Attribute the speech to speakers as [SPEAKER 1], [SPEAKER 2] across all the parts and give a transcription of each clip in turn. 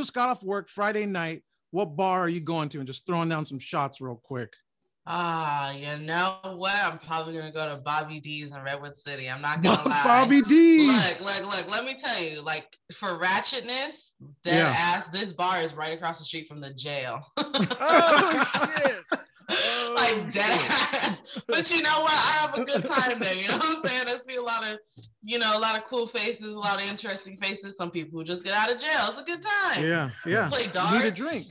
[SPEAKER 1] just got off work Friday night. What bar are you going to? And just throwing down some shots real quick.
[SPEAKER 2] Ah, you know what? I'm probably gonna go to Bobby D's in Redwood City. I'm not gonna lie.
[SPEAKER 1] Bobby D's.
[SPEAKER 2] Look, look, look. Let me tell you, like for ratchetness, dead
[SPEAKER 1] Yeah.
[SPEAKER 2] ass. This bar is right across the street from the jail.
[SPEAKER 3] Oh shit! Oh,
[SPEAKER 2] like dead
[SPEAKER 3] shit.
[SPEAKER 2] ass. But you know what? I have a good time there. You know what I'm saying? I see a lot of, you know, a lot of cool faces, a lot of interesting faces. Some people who just get out of jail. It's a good time.
[SPEAKER 1] Yeah, yeah.
[SPEAKER 2] Play
[SPEAKER 1] You Need a drink.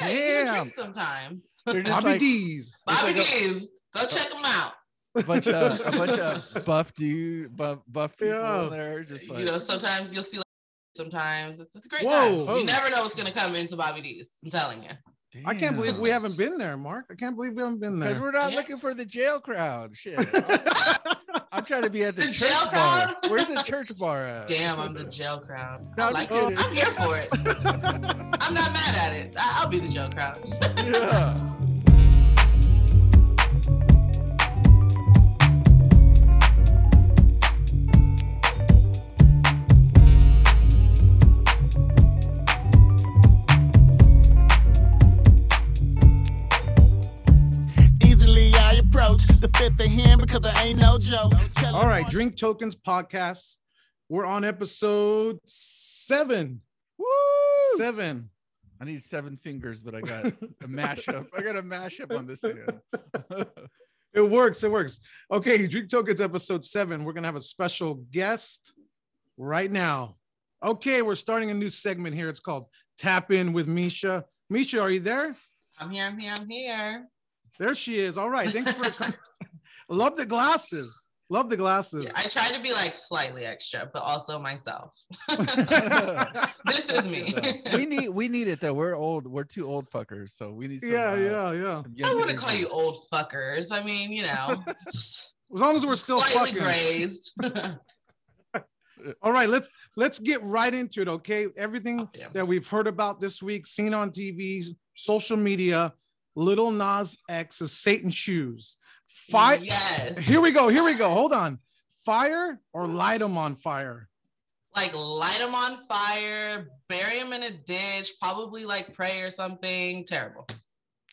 [SPEAKER 2] Yeah, you need a drink sometimes.
[SPEAKER 3] They're just
[SPEAKER 1] Bobby
[SPEAKER 3] like
[SPEAKER 1] D's.
[SPEAKER 2] Bobby
[SPEAKER 3] like a-
[SPEAKER 2] D's. Go check them out.
[SPEAKER 3] a bunch of a bunch of buff dude, buff buff people
[SPEAKER 1] Yeah.
[SPEAKER 3] in there, just like
[SPEAKER 2] you know, sometimes you'll see. Like, sometimes it's, it's a great
[SPEAKER 1] Whoa.
[SPEAKER 2] time. You never know what's gonna come into Bobby D's. I'm telling you.
[SPEAKER 1] I can't believe we haven't been there, Mark. I can't believe we haven't been there because
[SPEAKER 3] we're not
[SPEAKER 2] Yeah.
[SPEAKER 3] looking for the jail crowd. Shit, I'm trying to be at the,
[SPEAKER 2] The
[SPEAKER 3] church
[SPEAKER 2] jail
[SPEAKER 3] bar.
[SPEAKER 2] crowd?
[SPEAKER 3] Where's the church bar at?
[SPEAKER 2] Damn, I'm the jail crowd.
[SPEAKER 3] No,
[SPEAKER 2] I
[SPEAKER 3] I'm
[SPEAKER 2] like
[SPEAKER 3] just
[SPEAKER 2] it.
[SPEAKER 3] kidding.
[SPEAKER 2] I'm here for it. I'm not mad at it. I- I'll be the jail crowd.
[SPEAKER 3] Yeah.
[SPEAKER 1] Drink Tokens podcast. We're on episode seven.
[SPEAKER 3] Woo!
[SPEAKER 1] Seven.
[SPEAKER 3] I need seven fingers, but I got a mashup. I got a mashup on this hand.
[SPEAKER 1] It works. It works. Okay, Drink Tokens episode seven. We're gonna have a special guest right now. Okay, we're starting a new segment here. It's called Tap In with Measha. Measha, are you there?
[SPEAKER 2] I'm here. I'm here. I'm here.
[SPEAKER 1] There she is. All right. Thanks for coming. Love the glasses. Love the glasses.
[SPEAKER 2] Yeah, I try to be like slightly extra, but also myself. this is me.
[SPEAKER 3] we need we need it though. We're old. We're two old fuckers, so we need. Some,
[SPEAKER 1] yeah,
[SPEAKER 3] uh,
[SPEAKER 1] yeah, yeah.
[SPEAKER 3] some
[SPEAKER 2] I
[SPEAKER 3] young
[SPEAKER 2] wouldn't call you old fuckers. I mean, you know,
[SPEAKER 1] As long as we're still
[SPEAKER 2] slightly
[SPEAKER 1] fucking. All right, let's let's get right into it. Okay, everything
[SPEAKER 2] Oh, yeah.
[SPEAKER 1] that we've heard about this week, seen on TV, social media. Little Nas X is Satan shoes. Fire.
[SPEAKER 2] Yes.
[SPEAKER 1] Here we go. Here we go. Hold on. Fire or light them on fire.
[SPEAKER 2] Like light them on fire, bury them in a ditch, probably like pray or something. Terrible.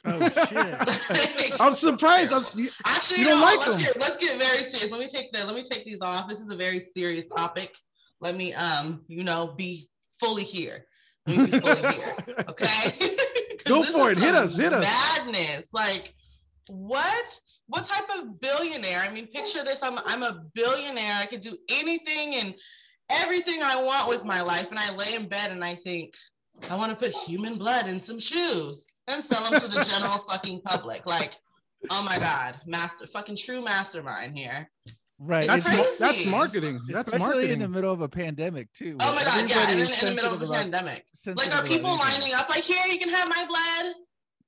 [SPEAKER 3] Oh shit!
[SPEAKER 1] I'm surprised. I'm, you-
[SPEAKER 2] Actually,
[SPEAKER 1] You
[SPEAKER 2] you
[SPEAKER 1] don't
[SPEAKER 2] know,
[SPEAKER 1] like
[SPEAKER 2] let's,
[SPEAKER 1] them.
[SPEAKER 2] Get, let's get very serious. Let me take that. Let me take these off. This is a very serious topic. Let me, um, you know, be fully here. Let me be fully here. Okay. 'Cause
[SPEAKER 1] Go for it. Hit us. Hit us.
[SPEAKER 2] Madness. Like, what? What type of billionaire? I mean, picture this. I'm I'm a billionaire. I could do anything and everything I want with my life. And I lay in bed and I think, I want to put human blood in some shoes and sell them to the general fucking public. Like, oh my God, master fucking true mastermind here.
[SPEAKER 3] Right.
[SPEAKER 1] that's
[SPEAKER 3] it's-
[SPEAKER 2] crazy.
[SPEAKER 1] mar- that's marketing. That's
[SPEAKER 3] especially in the middle of a pandemic too.
[SPEAKER 2] Oh my God, yeah, and in, in the middle of
[SPEAKER 3] sensitive
[SPEAKER 2] a pandemic. Like, are people lining up like, here, you can have my blood?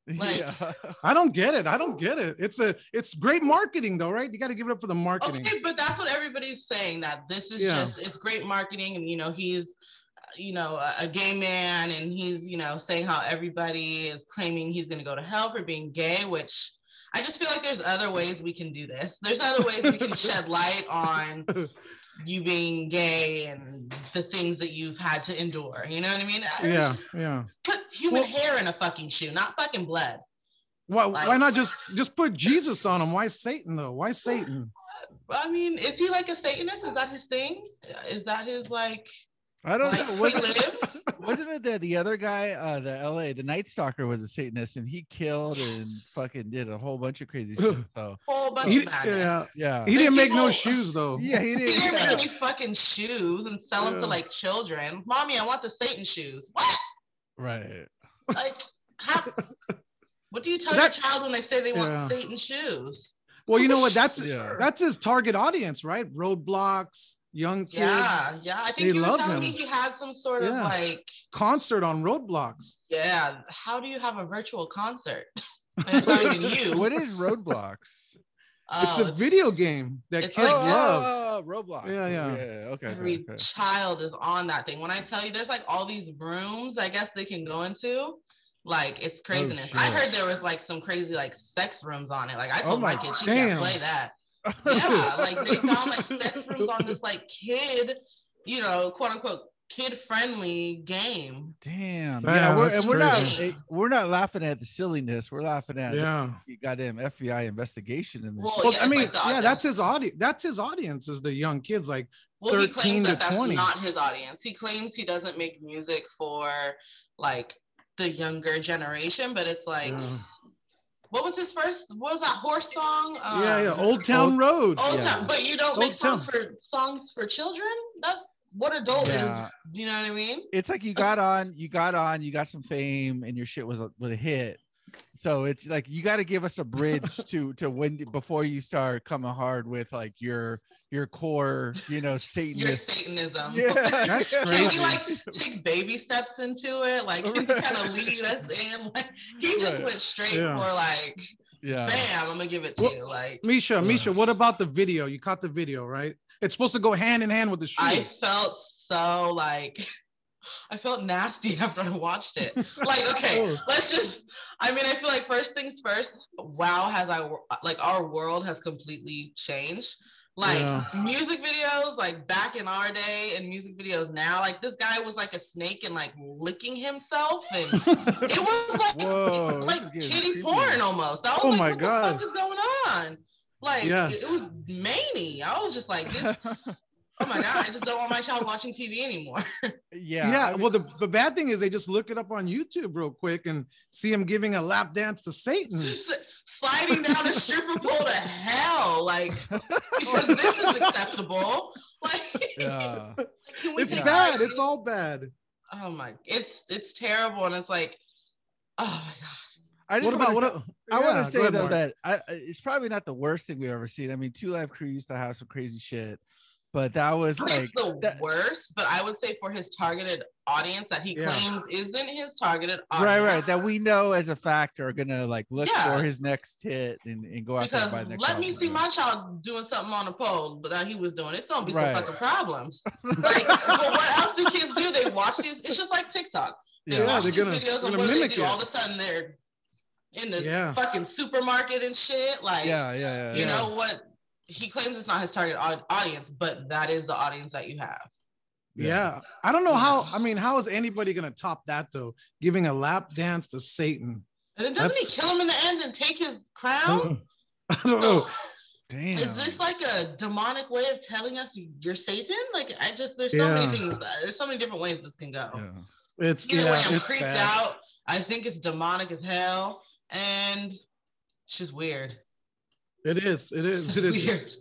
[SPEAKER 2] like-
[SPEAKER 3] yeah.
[SPEAKER 1] I don't get it. I don't get it. It's a it's great marketing though, right? You got to give it up for the marketing.
[SPEAKER 2] Okay, but that's what everybody's saying that this is
[SPEAKER 1] Yeah.
[SPEAKER 2] just it's great marketing and you know he's uh, you know a, a gay man and he's you know saying how everybody is claiming he's going to go to hell for being gay which I just feel like there's other ways we can do this. There's other ways we can shed light on you being gay and the things that you've had to endure. You know what I mean?
[SPEAKER 1] Yeah, yeah.
[SPEAKER 2] Put human
[SPEAKER 1] Well-
[SPEAKER 2] hair in a fucking shoe, not fucking blood.
[SPEAKER 1] Why,
[SPEAKER 2] Like-
[SPEAKER 1] why not just just put Jesus on him? Why Satan though? Why Satan?
[SPEAKER 2] I mean, is he like a Satanist? Is that his thing? Is that his like
[SPEAKER 3] I don't
[SPEAKER 2] like
[SPEAKER 3] know.
[SPEAKER 2] he lives?
[SPEAKER 3] wasn't it that the other guy, uh, the LA, the Night Stalker was a Satanist and he killed and fucking did a whole bunch of crazy shit. So
[SPEAKER 2] Whole bunch
[SPEAKER 1] He,
[SPEAKER 2] of madness.
[SPEAKER 1] yeah,
[SPEAKER 3] yeah.
[SPEAKER 1] he didn't make no shoes though.
[SPEAKER 3] Yeah, he
[SPEAKER 2] He
[SPEAKER 3] didn't.
[SPEAKER 2] He didn't make any fucking shoes and sell them to like children. Mommy, I want the Satan shoes. What?
[SPEAKER 3] Right.
[SPEAKER 2] Like, how? What do you tell
[SPEAKER 1] That-
[SPEAKER 2] your child when they say they want
[SPEAKER 1] Yeah.
[SPEAKER 2] Satan shoes?
[SPEAKER 1] Well, you know what? That's
[SPEAKER 3] Yeah.
[SPEAKER 1] that's his target audience, right? Roadblocks, young kids,
[SPEAKER 2] Yeah, yeah. I
[SPEAKER 1] They
[SPEAKER 2] think you were
[SPEAKER 1] love
[SPEAKER 2] telling me
[SPEAKER 1] him.
[SPEAKER 2] he had some sort of like,
[SPEAKER 1] concert on Roadblocks.
[SPEAKER 2] yeah. How do you have a virtual concert? And it's not even you.
[SPEAKER 3] What is Roadblocks?
[SPEAKER 1] it's
[SPEAKER 2] Oh,
[SPEAKER 1] a video game that kids
[SPEAKER 2] like-
[SPEAKER 1] love.
[SPEAKER 3] Oh, oh, oh, Roblox.
[SPEAKER 1] Yeah, yeah.
[SPEAKER 3] Yeah. Okay.
[SPEAKER 2] Every
[SPEAKER 3] okay, okay.
[SPEAKER 2] child is on that thing. When I tell you, there's like all these rooms. I guess they can go into. Like it's oh, craziness. I heard there was like some crazy like sex rooms on it. Like I
[SPEAKER 3] Oh
[SPEAKER 2] told my
[SPEAKER 3] my
[SPEAKER 2] kid she
[SPEAKER 1] damn.
[SPEAKER 2] can't play that. Yeah, like they found like sex rooms on this like kid, you know, quote unquote kid friendly game.
[SPEAKER 3] Damn.
[SPEAKER 1] Yeah,
[SPEAKER 3] Yeah, we're, and we're not
[SPEAKER 2] crazy.
[SPEAKER 3] we're not laughing at the silliness. We're laughing at
[SPEAKER 1] Yeah.
[SPEAKER 3] you goddamn FBI investigation in this.
[SPEAKER 2] Well.
[SPEAKER 1] Well,
[SPEAKER 2] yeah,
[SPEAKER 1] I mean,
[SPEAKER 2] like
[SPEAKER 1] yeah, that's his audience. That's his audience is the young kids. Like,
[SPEAKER 2] Well, he
[SPEAKER 1] 13
[SPEAKER 2] claims
[SPEAKER 1] to
[SPEAKER 2] that that's
[SPEAKER 1] 20.
[SPEAKER 2] not his audience. He claims he doesn't make music for like the younger generation, but it's like,
[SPEAKER 1] yeah,
[SPEAKER 2] what was his first? What was that horse song?
[SPEAKER 1] yeah, yeah.
[SPEAKER 2] Um,
[SPEAKER 1] Old Town
[SPEAKER 3] Old-
[SPEAKER 1] Road.
[SPEAKER 2] Old
[SPEAKER 3] Yeah.
[SPEAKER 2] Town, but you don't
[SPEAKER 1] Old
[SPEAKER 2] make songs for songs for children. That's what adult
[SPEAKER 3] Yeah.
[SPEAKER 2] is. You know what I mean?
[SPEAKER 3] it's like you got on, you got on, you got some fame, and your shit was a, was a hit. So it's like you got to give us a bridge to to when before you start coming hard with like your your core, you know,
[SPEAKER 2] Your
[SPEAKER 3] Satanist.
[SPEAKER 2] Satanism.
[SPEAKER 3] Yeah,
[SPEAKER 1] That's
[SPEAKER 3] yeah.
[SPEAKER 2] Can
[SPEAKER 1] crazy.
[SPEAKER 2] we like take baby steps into it? Like can you kind of lead us in? Like he just
[SPEAKER 3] Right.
[SPEAKER 2] went straight
[SPEAKER 1] Yeah.
[SPEAKER 2] for like,
[SPEAKER 3] yeah.
[SPEAKER 2] bam, I'm gonna give it to
[SPEAKER 1] Well,
[SPEAKER 2] you. Like
[SPEAKER 1] Measha,
[SPEAKER 3] Yeah.
[SPEAKER 1] Measha, what about the video? You caught the video, right? It's supposed to go hand in hand with the shoe.
[SPEAKER 2] I felt so like I felt nasty after I watched it. Like, okay,
[SPEAKER 1] Oh.
[SPEAKER 2] let's just I mean, I feel like first things first, wow has our like our world has completely changed. Like
[SPEAKER 1] Yeah.
[SPEAKER 2] music videos, like back in our day and music videos now, like this guy was like a snake and like licking himself and it was like
[SPEAKER 3] Whoa,
[SPEAKER 2] like kitty porn almost. I was
[SPEAKER 1] Oh
[SPEAKER 2] like,
[SPEAKER 1] my
[SPEAKER 2] what
[SPEAKER 1] God.
[SPEAKER 2] the fuck is going on? Like it was many. I was just like, this oh my god, I just don't want my child watching TV anymore.
[SPEAKER 3] yeah.
[SPEAKER 1] yeah. Well, the, the bad thing is they just look it up on YouTube real quick and see him giving a lap dance to Satan.
[SPEAKER 2] just sliding down a stripper pole to hell, like because this is acceptable. Like,
[SPEAKER 3] yeah.
[SPEAKER 2] can
[SPEAKER 1] It's
[SPEAKER 2] take
[SPEAKER 1] bad. It's all bad.
[SPEAKER 2] oh my, it's it's terrible, and it's like, oh my god.
[SPEAKER 3] I just
[SPEAKER 1] What
[SPEAKER 3] wanna
[SPEAKER 1] about
[SPEAKER 3] say-
[SPEAKER 1] what?
[SPEAKER 3] I
[SPEAKER 1] yeah,
[SPEAKER 3] want to say
[SPEAKER 1] ahead,
[SPEAKER 3] though
[SPEAKER 1] Mark.
[SPEAKER 3] that I, I- it's probably not the worst thing we've ever seen. I mean, Two Live Crew used to have some crazy shit, but that was like
[SPEAKER 2] the
[SPEAKER 3] that-
[SPEAKER 2] worst, but I would say for his targeted audience that he
[SPEAKER 1] Yeah.
[SPEAKER 2] claims isn't his targeted audience.
[SPEAKER 3] right, right, that we know as a fact are gonna like look
[SPEAKER 2] Yeah.
[SPEAKER 3] for his next hit and, and go after
[SPEAKER 2] because
[SPEAKER 3] it by the next.
[SPEAKER 2] let me see my child doing something on a pole but that he was doing. It's gonna be
[SPEAKER 3] Right.
[SPEAKER 2] some fucking problems. like, but what else do kids do? They watch these. It's just like TikTok. They
[SPEAKER 3] Yeah,
[SPEAKER 2] watch
[SPEAKER 1] they're
[SPEAKER 2] these
[SPEAKER 1] gonna-
[SPEAKER 2] videos
[SPEAKER 1] they're
[SPEAKER 2] and
[SPEAKER 1] gonna
[SPEAKER 2] what do they
[SPEAKER 1] mimic
[SPEAKER 2] do?
[SPEAKER 1] it.
[SPEAKER 2] All of a sudden they're in the
[SPEAKER 1] Yeah.
[SPEAKER 2] fucking supermarket and shit. Like,
[SPEAKER 3] yeah, yeah, yeah.
[SPEAKER 2] you
[SPEAKER 3] yeah.
[SPEAKER 2] know what? He claims it's not his target audience, but that is the audience that you have.
[SPEAKER 1] Yeah. I don't know how. I mean, how is anybody gonna top that though? Giving a lap dance to Satan.
[SPEAKER 2] And then doesn't
[SPEAKER 1] That's-
[SPEAKER 2] he kill him in the end and take his crown?
[SPEAKER 1] I don't know.
[SPEAKER 3] Damn.
[SPEAKER 2] Is this like a demonic way of telling us you're Satan? Like I just there's so many things. There's so many different ways this can go.
[SPEAKER 3] Yeah.
[SPEAKER 1] It's
[SPEAKER 2] Either
[SPEAKER 1] yeah,
[SPEAKER 2] way, I'm
[SPEAKER 1] it's
[SPEAKER 2] creeped
[SPEAKER 1] bad.
[SPEAKER 2] out. I think it's demonic as hell, and she's weird.
[SPEAKER 1] It is. It
[SPEAKER 2] It's
[SPEAKER 1] is.
[SPEAKER 2] just
[SPEAKER 1] It is.
[SPEAKER 2] weird.
[SPEAKER 1] It-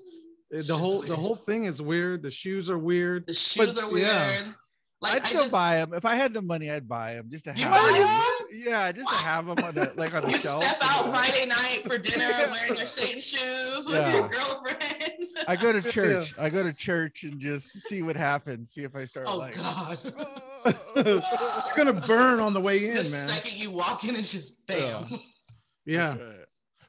[SPEAKER 1] the
[SPEAKER 2] just
[SPEAKER 1] whole the whole thing is weird. The shoes are weird.
[SPEAKER 2] The shoes
[SPEAKER 1] But,
[SPEAKER 2] are weird.
[SPEAKER 1] yeah.
[SPEAKER 2] Like
[SPEAKER 3] I'd
[SPEAKER 2] I
[SPEAKER 3] still
[SPEAKER 2] just,
[SPEAKER 3] buy them if I had the money. I'd buy them just to
[SPEAKER 2] You
[SPEAKER 3] have. them.
[SPEAKER 2] them?
[SPEAKER 3] Yeah, just to have them on the like on the
[SPEAKER 2] You
[SPEAKER 3] shelf.
[SPEAKER 2] step out. Friday night for dinner
[SPEAKER 3] Yeah.
[SPEAKER 2] wearing your Satan shoes with
[SPEAKER 3] Yeah.
[SPEAKER 2] your girlfriend.
[SPEAKER 3] I go to church. I go to church and just see what happens. See if I start
[SPEAKER 2] oh
[SPEAKER 3] like.
[SPEAKER 2] God.
[SPEAKER 1] You're gonna burn on the way
[SPEAKER 2] the
[SPEAKER 1] in, man.
[SPEAKER 2] second you walk in, it's just bam.
[SPEAKER 1] Yeah.
[SPEAKER 3] That's right.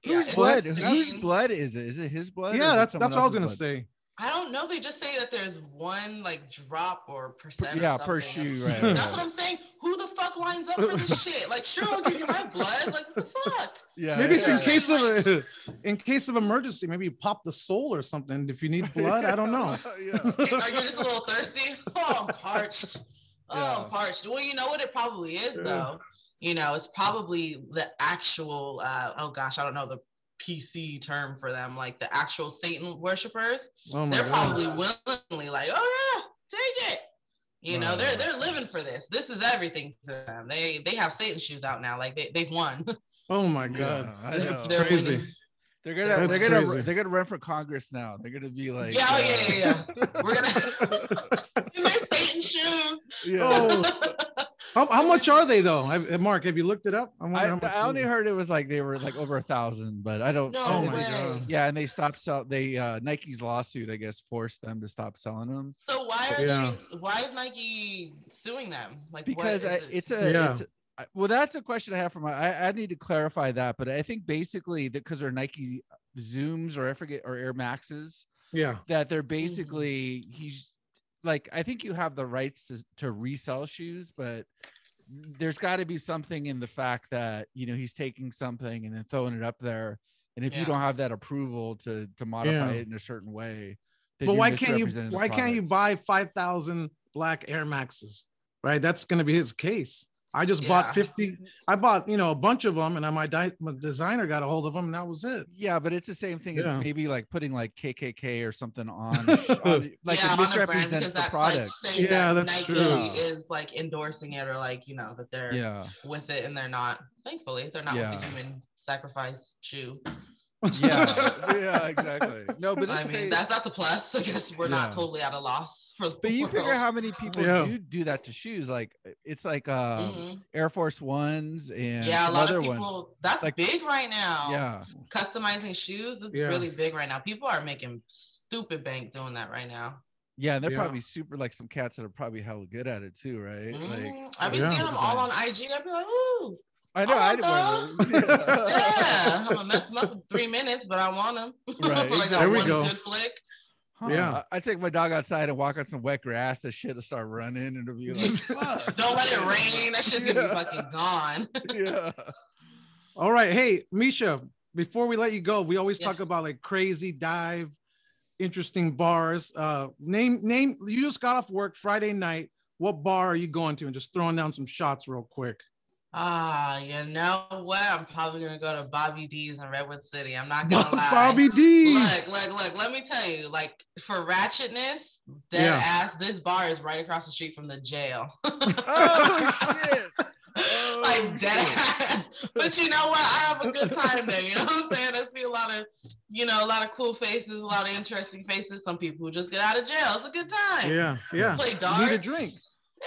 [SPEAKER 2] Yeah,
[SPEAKER 3] Whose
[SPEAKER 2] it's
[SPEAKER 3] blood? Whose blood is it? Is it his blood?
[SPEAKER 1] Yeah, that's that's what I was gonna
[SPEAKER 3] blood?
[SPEAKER 1] say.
[SPEAKER 2] I don't know. They just say that there's one like drop or percent. or
[SPEAKER 3] Yeah, per shoe, right?
[SPEAKER 2] That's
[SPEAKER 3] right.
[SPEAKER 2] what I'm saying. Who the fuck lines up for this shit? Like, sure, I'll give you my blood. Like, what the fuck?
[SPEAKER 3] Yeah,
[SPEAKER 1] Maybe it's in
[SPEAKER 3] yeah.
[SPEAKER 1] case of a, in case of emergency. Maybe you pop the soul or something. If you need blood, I don't know.
[SPEAKER 3] yeah.
[SPEAKER 2] Are you just a little thirsty? Oh, I'm parched. Oh,
[SPEAKER 3] Yeah.
[SPEAKER 2] I'm parched. Well, you know what it probably is,
[SPEAKER 1] Yeah.
[SPEAKER 2] though. You know, it's probably the actual. Uh, oh gosh, I don't know the PC term for them. Like the actual Satan worshippers.
[SPEAKER 1] Oh my
[SPEAKER 2] they're
[SPEAKER 1] god.
[SPEAKER 2] probably willingly like, oh yeah, take it. You know, they're they're living for this. This is everything to them. They they have Satan shoes out now. Like they they've won.
[SPEAKER 1] Oh my god.
[SPEAKER 3] I
[SPEAKER 2] They're-
[SPEAKER 3] know.
[SPEAKER 2] they're
[SPEAKER 1] crazy.
[SPEAKER 2] winning.
[SPEAKER 3] They're gonna
[SPEAKER 1] That's
[SPEAKER 3] they're gonna
[SPEAKER 1] crazy.
[SPEAKER 3] they're gonna run for Congress now. They're gonna be like
[SPEAKER 2] yeah, oh,
[SPEAKER 3] uh,
[SPEAKER 2] yeah, yeah, yeah. We're gonna in their Satan shoes.
[SPEAKER 3] yeah.
[SPEAKER 1] Oh, how, how much are they though? Have, Mark, have you looked it up? I,
[SPEAKER 3] I,
[SPEAKER 1] how much
[SPEAKER 3] I only heard it was like they were like over a thousand, but I don't.
[SPEAKER 2] No
[SPEAKER 1] Oh my
[SPEAKER 2] way.
[SPEAKER 1] god.
[SPEAKER 3] Yeah, and they stopped sell. They uh Nike's lawsuit, I guess, forced them to stop selling them
[SPEAKER 2] So why are
[SPEAKER 1] Yeah.
[SPEAKER 2] they? Why is Nike suing them? Like
[SPEAKER 3] because
[SPEAKER 2] is
[SPEAKER 3] I,
[SPEAKER 2] it?
[SPEAKER 3] it's a.
[SPEAKER 1] Yeah.
[SPEAKER 3] It's a I- well, that's a question I have for my. I, I need to clarify that, but I think basically that because they're Nike Zooms or I forget or Air Maxes,
[SPEAKER 1] Yeah.
[SPEAKER 3] that they're basically he's like I think you have the rights to to resell shoes, but there's got to be something in the fact that you know he's taking something and then throwing it up there, and if you don't have that approval to to modify
[SPEAKER 1] Yeah.
[SPEAKER 3] it in a certain way, then
[SPEAKER 1] But why can't you why can't you buy five thousand black Air Maxes, right? That's gonna be his case. I just
[SPEAKER 2] Yeah.
[SPEAKER 1] bought 50. I bought, you know, a bunch of them, and I, my, di- my designer got a hold of them, and that was it.
[SPEAKER 3] Yeah, but it's the same thing
[SPEAKER 1] Yeah.
[SPEAKER 3] as maybe like putting like KKK or something on, on like
[SPEAKER 2] yeah,
[SPEAKER 3] it
[SPEAKER 2] on a brand
[SPEAKER 3] misrepresents the
[SPEAKER 2] that's
[SPEAKER 3] product.
[SPEAKER 2] like
[SPEAKER 1] Yeah,
[SPEAKER 2] that
[SPEAKER 1] that's
[SPEAKER 2] Nike
[SPEAKER 3] true.
[SPEAKER 2] is like endorsing it or like you know that they're
[SPEAKER 3] yeah,
[SPEAKER 2] with it and they're not. Thankfully, they're not with the human sacrifice shoe.
[SPEAKER 3] Yeah, yeah, exactly. No, but it's
[SPEAKER 2] I mean,
[SPEAKER 3] okay.
[SPEAKER 2] that's that's a plus. I guess we're not totally at a loss for. The
[SPEAKER 3] But you figure how many people
[SPEAKER 1] Yeah.
[SPEAKER 3] do do that to shoes? Like it's like um,
[SPEAKER 2] Mhm.
[SPEAKER 3] Air Force Ones and
[SPEAKER 2] Yeah, a lot
[SPEAKER 3] other
[SPEAKER 2] of
[SPEAKER 3] ones.
[SPEAKER 2] people. That's
[SPEAKER 3] Like-
[SPEAKER 2] big right now.
[SPEAKER 3] Yeah,
[SPEAKER 2] customizing shoes is
[SPEAKER 1] Yeah.
[SPEAKER 2] really big right now. People are making stupid bank doing that right now.
[SPEAKER 3] yeah, and they're
[SPEAKER 1] Yeah.
[SPEAKER 3] probably super like some cats that are probably hella good at it too, right? Like
[SPEAKER 2] Mhm. I've been
[SPEAKER 1] Yeah.
[SPEAKER 2] seeing them all on IG. I'd be like, ooh,
[SPEAKER 3] I know
[SPEAKER 2] I
[SPEAKER 3] I
[SPEAKER 2] want
[SPEAKER 3] did one of those.
[SPEAKER 2] yeah. I'm gonna mess them up in three minutes, but I want them.
[SPEAKER 3] Right,
[SPEAKER 2] For like
[SPEAKER 1] There we
[SPEAKER 2] one
[SPEAKER 1] go.
[SPEAKER 2] good flick.
[SPEAKER 3] Huh,
[SPEAKER 1] Yeah.
[SPEAKER 3] I I take my dog outside and walk on some wet grass. That shit will start running and it'll be like.
[SPEAKER 2] Don't let it rain. That shit's gonna be fucking gone.
[SPEAKER 3] yeah.
[SPEAKER 1] All right. Hey, Measha, before we let you go, we always
[SPEAKER 2] Yeah.
[SPEAKER 1] talk about like crazy dive, interesting bars. Uh name name you just got off work Friday night. What bar are you going to? And just throwing down some shots real quick.
[SPEAKER 2] Ah, you know what? I'm probably gonna go to Bobby D's in Redwood City. I'm not gonna lie.
[SPEAKER 1] Bobby D's.
[SPEAKER 2] Look, look, look. Let me tell you, like for ratchetness, dead
[SPEAKER 1] Yeah.
[SPEAKER 2] ass. This bar is right across the street from the jail.
[SPEAKER 3] Oh shit. Oh,
[SPEAKER 2] like dead ass. But you know what? I have a good time there. You know what I'm saying? I see a lot of, you know, a lot of cool faces, a lot of interesting faces. Some people who just get out of jail. It's a good time.
[SPEAKER 1] Yeah, yeah.
[SPEAKER 2] Play
[SPEAKER 1] You
[SPEAKER 2] darts.
[SPEAKER 1] Need a drink.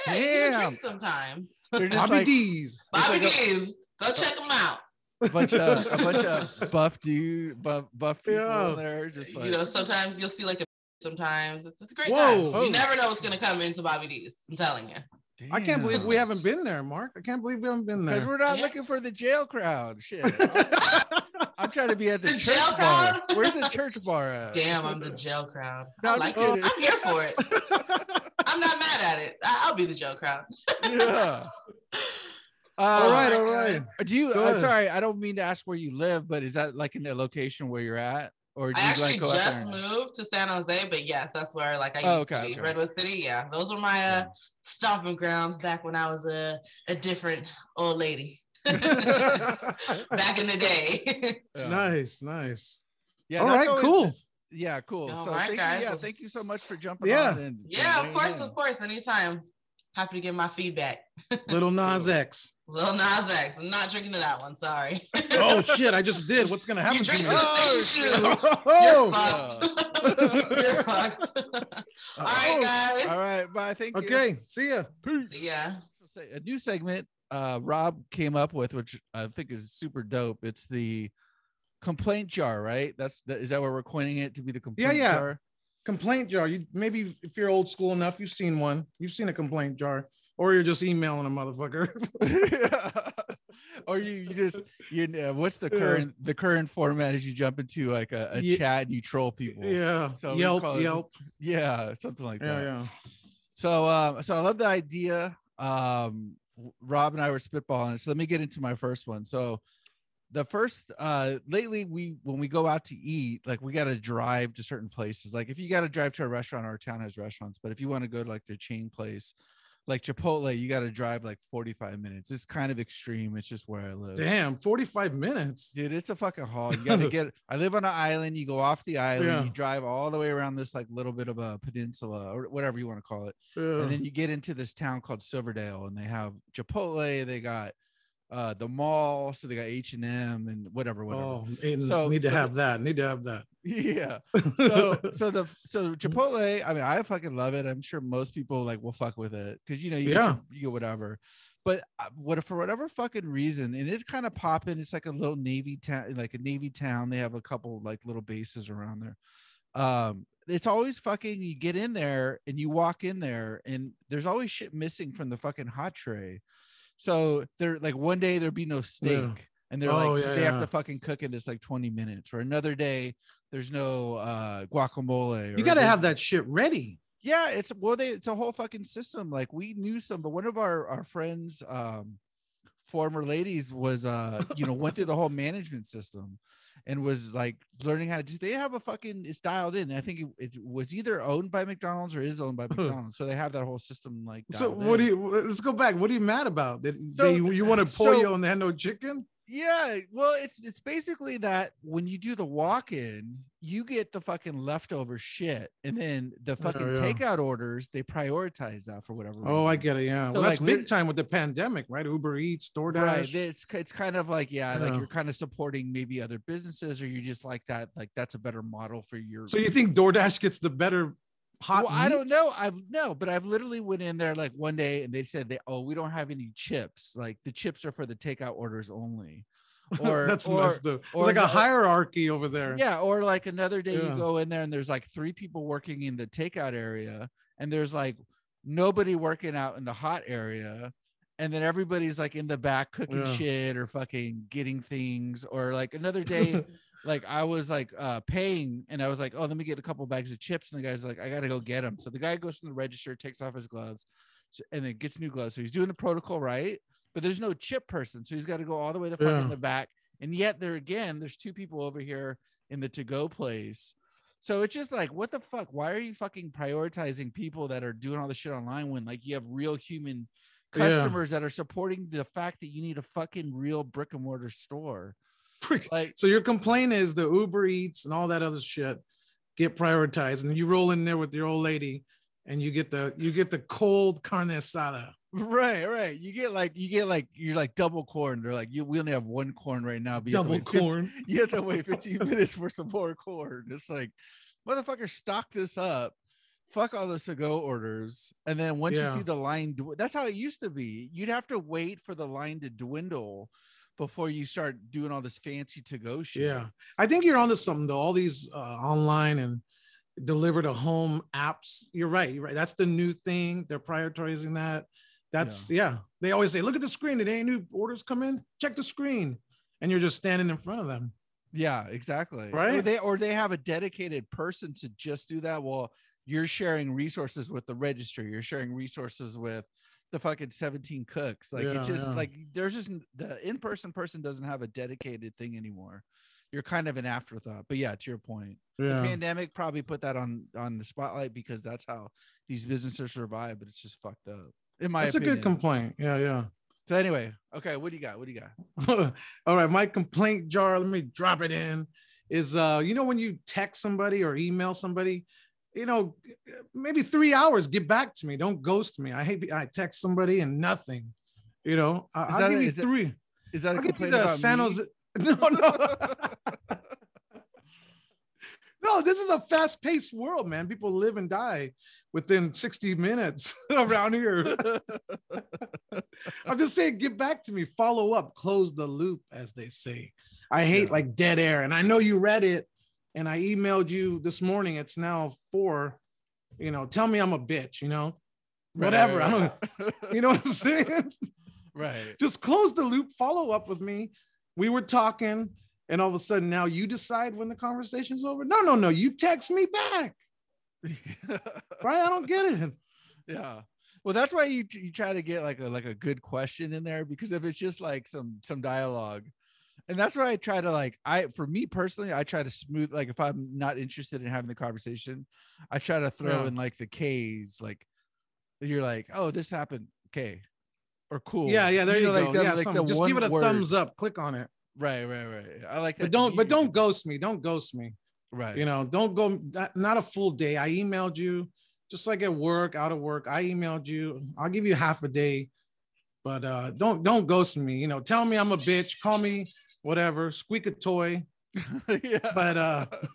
[SPEAKER 2] Yeah, you need a
[SPEAKER 3] Damn.
[SPEAKER 2] drink sometimes.
[SPEAKER 3] They're just
[SPEAKER 1] Bobby
[SPEAKER 3] like
[SPEAKER 1] D's.
[SPEAKER 2] Bobby
[SPEAKER 3] like a-
[SPEAKER 2] D's. Go check them out.
[SPEAKER 3] a bunch of a bunch of buff dude, buff, buff people
[SPEAKER 1] Yeah.
[SPEAKER 3] in there. Just like
[SPEAKER 2] you know, sometimes you'll see like a sometimes it's, it's a great
[SPEAKER 1] Whoa.
[SPEAKER 2] time. You never know what's gonna come into Bobby D's. I'm telling you.
[SPEAKER 1] I can't believe we haven't been there, Mark. I can't believe we haven't been there because
[SPEAKER 3] we're not
[SPEAKER 2] Yeah.
[SPEAKER 3] looking for the jail crowd. Shit. I'm trying to be at the,
[SPEAKER 2] The
[SPEAKER 3] church
[SPEAKER 2] jail
[SPEAKER 3] bar.
[SPEAKER 2] crowd?
[SPEAKER 3] Where's the church bar at?
[SPEAKER 2] Damn, I'm the jail crowd.
[SPEAKER 3] No,
[SPEAKER 2] I
[SPEAKER 3] I'm
[SPEAKER 2] like
[SPEAKER 3] just
[SPEAKER 2] it. I'm here for it. I'm not mad at it. I- I'll be the jail crowd.
[SPEAKER 3] yeah.
[SPEAKER 1] all
[SPEAKER 3] Uh,
[SPEAKER 1] right,
[SPEAKER 2] my
[SPEAKER 1] all
[SPEAKER 2] God.
[SPEAKER 1] right.
[SPEAKER 3] Do you?
[SPEAKER 1] Go
[SPEAKER 3] sorry, I don't mean to ask where you live, but is that like in a location where you're at, or do
[SPEAKER 2] I
[SPEAKER 3] you
[SPEAKER 2] actually
[SPEAKER 3] like go out
[SPEAKER 2] just
[SPEAKER 3] there?
[SPEAKER 2] moved to San Jose, but yes, that's where like I used
[SPEAKER 3] Oh, okay,
[SPEAKER 2] to be.
[SPEAKER 3] okay.
[SPEAKER 2] Redwood City. Yeah, those were my uh, stomping grounds back when I was a, a different old lady. back in the day.
[SPEAKER 3] Yeah.
[SPEAKER 1] Nice, nice.
[SPEAKER 3] Yeah.
[SPEAKER 1] All right,
[SPEAKER 3] that's
[SPEAKER 1] right,
[SPEAKER 3] always-
[SPEAKER 1] cool.
[SPEAKER 3] Yeah, cool.
[SPEAKER 2] All
[SPEAKER 3] so
[SPEAKER 2] right,
[SPEAKER 3] thank
[SPEAKER 2] guys.
[SPEAKER 3] you. Yeah, thank you so much for jumping
[SPEAKER 1] Yeah.
[SPEAKER 3] on. And,
[SPEAKER 2] yeah,
[SPEAKER 3] and
[SPEAKER 2] of course,
[SPEAKER 3] in.
[SPEAKER 2] of course. Anytime. Happy to give my feedback.
[SPEAKER 1] Little Nas X.
[SPEAKER 2] Lil Nas X. I'm not drinking to that one. Sorry.
[SPEAKER 1] Oh shit! I just did. What's gonna happen
[SPEAKER 2] you
[SPEAKER 1] to
[SPEAKER 2] drink
[SPEAKER 1] me?
[SPEAKER 2] to
[SPEAKER 3] Oh,
[SPEAKER 2] the same
[SPEAKER 3] shit.
[SPEAKER 2] shoe. You're
[SPEAKER 1] Oh,
[SPEAKER 2] fucked. You're fucked. All right, guys.
[SPEAKER 3] All right, bye. Thank you.
[SPEAKER 1] okay. See ya.
[SPEAKER 2] Peace.
[SPEAKER 3] Yeah. A new segment uh Rob came up with, which I think is super dope. It's the complaint jar, right? That's that is that what we're coining it to be the complaint
[SPEAKER 1] yeah.
[SPEAKER 3] jar?
[SPEAKER 1] Complaint jar. You maybe if you're old school enough, you've seen one. You've seen a complaint jar, or you're just emailing a motherfucker.
[SPEAKER 3] or you, you just you know what's the current the current format is you jump into like a, a
[SPEAKER 1] Ye-
[SPEAKER 3] chat and you troll people.
[SPEAKER 1] yeah.
[SPEAKER 3] So
[SPEAKER 1] Yelp.
[SPEAKER 3] it-
[SPEAKER 1] Yelp.
[SPEAKER 3] Yeah, something like
[SPEAKER 1] Yeah,
[SPEAKER 3] that.
[SPEAKER 1] yeah.
[SPEAKER 3] So um so I love the idea. Um Rob and I were spitballing it. So let me get into my first one. So the first uh lately we when we go out to eat, like we gotta drive to certain places. Like if you gotta drive to a restaurant, our town has restaurants, but if you want to go to like the chain place, like Chipotle, you gotta drive like 45 minutes. It's kind of extreme. It's just where I live.
[SPEAKER 1] Damn, 45 minutes.
[SPEAKER 3] Dude, it's a fucking haul. You gotta get. I live on an island. You go off the island.
[SPEAKER 1] Yeah.
[SPEAKER 3] You drive all the way around this like little bit of a peninsula or whatever you want to call it,
[SPEAKER 1] Yeah.
[SPEAKER 3] and then you get into this town called Silverdale, and they have Chipotle. They got uh the mall, so they got H and M and whatever, whatever.
[SPEAKER 1] oh, and
[SPEAKER 3] So-
[SPEAKER 1] need to
[SPEAKER 3] so
[SPEAKER 1] have that. Need to have that.
[SPEAKER 3] Yeah. So so the so Chipotle. I mean, I fucking love it. I'm sure most people like will fuck with it because you know you
[SPEAKER 1] Yeah.
[SPEAKER 3] get, you get whatever. But uh, what for whatever fucking reason, and it's kind of popping. It's like a little navy town, like a navy town. They have a couple like little bases around there. Um, it's always fucking. You get in there and you walk in there, and there's always shit missing from the fucking hot tray. So they're like one day there'd be no steak. And they're
[SPEAKER 1] Oh,
[SPEAKER 3] like,
[SPEAKER 1] yeah,
[SPEAKER 3] they have to fucking cook it. It's like 20 minutes. Or another day, there's no uh guacamole.
[SPEAKER 1] You
[SPEAKER 3] or
[SPEAKER 1] got to have that shit ready.
[SPEAKER 3] yeah it's well they it's a whole fucking system like we knew some but one of our our friends um former ladies was uh you know went through the whole management system and was like learning how to do they have a fucking it's dialed in i think it, it was either owned by mcdonald's or is owned by mcdonald's so they have that whole system like
[SPEAKER 1] So what do you? Let's go back. What are you mad about? Did
[SPEAKER 3] So-
[SPEAKER 1] they, you want to
[SPEAKER 3] so-
[SPEAKER 1] pollo and they had no chicken?
[SPEAKER 3] Yeah, well, it's it's basically that when you do the walk-in, you get the fucking leftover shit, and then the oh, fucking
[SPEAKER 1] yeah.
[SPEAKER 3] takeout orders they prioritize that for whatever.
[SPEAKER 1] Oh, I get it. Yeah,
[SPEAKER 3] So,
[SPEAKER 1] well, that's big time with the pandemic, right? Uber Eats, DoorDash.
[SPEAKER 3] Right, it's it's kind of like yeah, like you're kind of supporting maybe other businesses, or you just like that, like that's a better model for your.
[SPEAKER 1] So you think DoorDash gets the better hot?
[SPEAKER 3] well, I don't know. I've no, but I've literally went in there like one day and they said they oh we don't have any chips. Like the chips are for the takeout orders only. Or
[SPEAKER 1] that's
[SPEAKER 3] or,
[SPEAKER 1] messed up.
[SPEAKER 3] Or
[SPEAKER 1] like a hierarchy over there.
[SPEAKER 3] Yeah, or like another day
[SPEAKER 1] Yeah.
[SPEAKER 3] you go in there and there's like three people working in the takeout area, and there's like nobody working out in the hot area, and then everybody's like in the back cooking
[SPEAKER 1] Yeah.
[SPEAKER 3] shit or fucking getting things, or like another day, like I was like uh paying and I was like, oh, let me get a couple bags of chips, and the guy's like, I gotta go get them. So the guy goes from the register, takes off his gloves, so, and then gets new gloves. So he's doing the protocol right, but there's no chip person, so he's got to go all the way to fucking
[SPEAKER 1] Yeah.
[SPEAKER 3] the back. And yet there again, there's two people over here in the to-go place. So it's just like, what the fuck? Why are you fucking prioritizing people that are doing all the shit online when like you have real human
[SPEAKER 1] Yeah.
[SPEAKER 3] customers that are supporting the fact that you need a fucking real brick and mortar store?
[SPEAKER 1] Freak.
[SPEAKER 3] Like,
[SPEAKER 1] So your complaint is the Uber Eats and all that other shit get prioritized, and you roll in there with your old lady, and you get the you get the cold carne asada.
[SPEAKER 3] right, right. You get like you get like you're like double corn. They're like you we only have one corn right now. But you have to
[SPEAKER 1] Double
[SPEAKER 3] wait 15
[SPEAKER 1] corn.
[SPEAKER 3] you have to wait 15 minutes for some more corn. It's like, motherfucker, stock this up. Fuck all this to go orders. And then once
[SPEAKER 1] Yeah.
[SPEAKER 3] you see the line, that's how it used to be. You'd have to wait for the line to dwindle before you start doing all this fancy to go shit.
[SPEAKER 1] Yeah, I think you're onto something though. All these uh, online and deliver to home apps. You're right. You're right. That's the new thing. They're prioritizing that. That's yeah. They always say, look at the screen. Did any new orders come in? Check the screen. And you're just standing in front of them.
[SPEAKER 3] Yeah, exactly.
[SPEAKER 1] Right.
[SPEAKER 3] Or they or they have a dedicated person to just do that. Well, you're sharing resources with the registry. You're sharing resources with the fucking 17 cooks. Like
[SPEAKER 1] Yeah,
[SPEAKER 3] it's just
[SPEAKER 1] yeah.
[SPEAKER 3] like there's just the in-person person doesn't have a dedicated thing anymore. You're kind of an afterthought. But yeah, to your point, the
[SPEAKER 1] Yeah.
[SPEAKER 3] pandemic probably put that on on the spotlight because that's how these businesses survive. But it's just fucked up. In my
[SPEAKER 1] That's a good complaint. Yeah, yeah.
[SPEAKER 3] So anyway, okay, what do you got? What do you got?
[SPEAKER 1] All right, my complaint jar, let me drop it in. Is uh, you know, when you text somebody or email somebody, you know, maybe three hours, get back to me. Don't ghost me. I hate I text somebody and nothing. You know, I, I'll
[SPEAKER 3] that
[SPEAKER 1] give
[SPEAKER 3] a-
[SPEAKER 1] you
[SPEAKER 3] is
[SPEAKER 1] three.
[SPEAKER 3] Is that a
[SPEAKER 1] I'll you
[SPEAKER 3] complaint
[SPEAKER 1] the
[SPEAKER 3] about
[SPEAKER 1] San
[SPEAKER 3] me?
[SPEAKER 1] Jose. No, no. no, this is a fast-paced world, man. People live and die within 60 minutes around here. I'm just saying, get back to me, follow up, close the loop, as they say. I hate
[SPEAKER 3] Yeah.
[SPEAKER 1] like dead air, and I know you read it, and I emailed you this morning. It's now four. You know, tell me I'm a bitch. You know,
[SPEAKER 3] Right,
[SPEAKER 1] whatever. I
[SPEAKER 3] right,
[SPEAKER 1] don't. You know what I'm saying?
[SPEAKER 3] right.
[SPEAKER 1] just close the loop, follow up with me. We were talking, and all of a sudden now you decide when the conversation's over. No, no, no. You text me back. Right? I don't get it.
[SPEAKER 3] yeah. Well, that's why you you try to get like a like a good question in there because if it's just like some some dialogue, and that's why I try to like I for me personally I try to smooth like if I'm not interested in having the conversation, I try to throw
[SPEAKER 1] Yeah.
[SPEAKER 3] in like the K's like you're like oh this happened okay or cool
[SPEAKER 1] Yeah, yeah. There you,
[SPEAKER 3] know,
[SPEAKER 1] go.
[SPEAKER 3] like
[SPEAKER 1] yeah,
[SPEAKER 3] like the
[SPEAKER 1] just give it a
[SPEAKER 3] word.
[SPEAKER 1] thumbs up. Click on it.
[SPEAKER 3] right right right I like that
[SPEAKER 1] But don't, but don't ghost me. Don't ghost me.
[SPEAKER 3] right
[SPEAKER 1] You know, don't go. Not a full day. I emailed you, just like at work, out of work. I emailed you. I'll give you half a day, but uh, don't don't ghost me. You know, tell me I'm a bitch. Call me whatever. Squeak a toy.
[SPEAKER 3] yeah
[SPEAKER 1] But uh,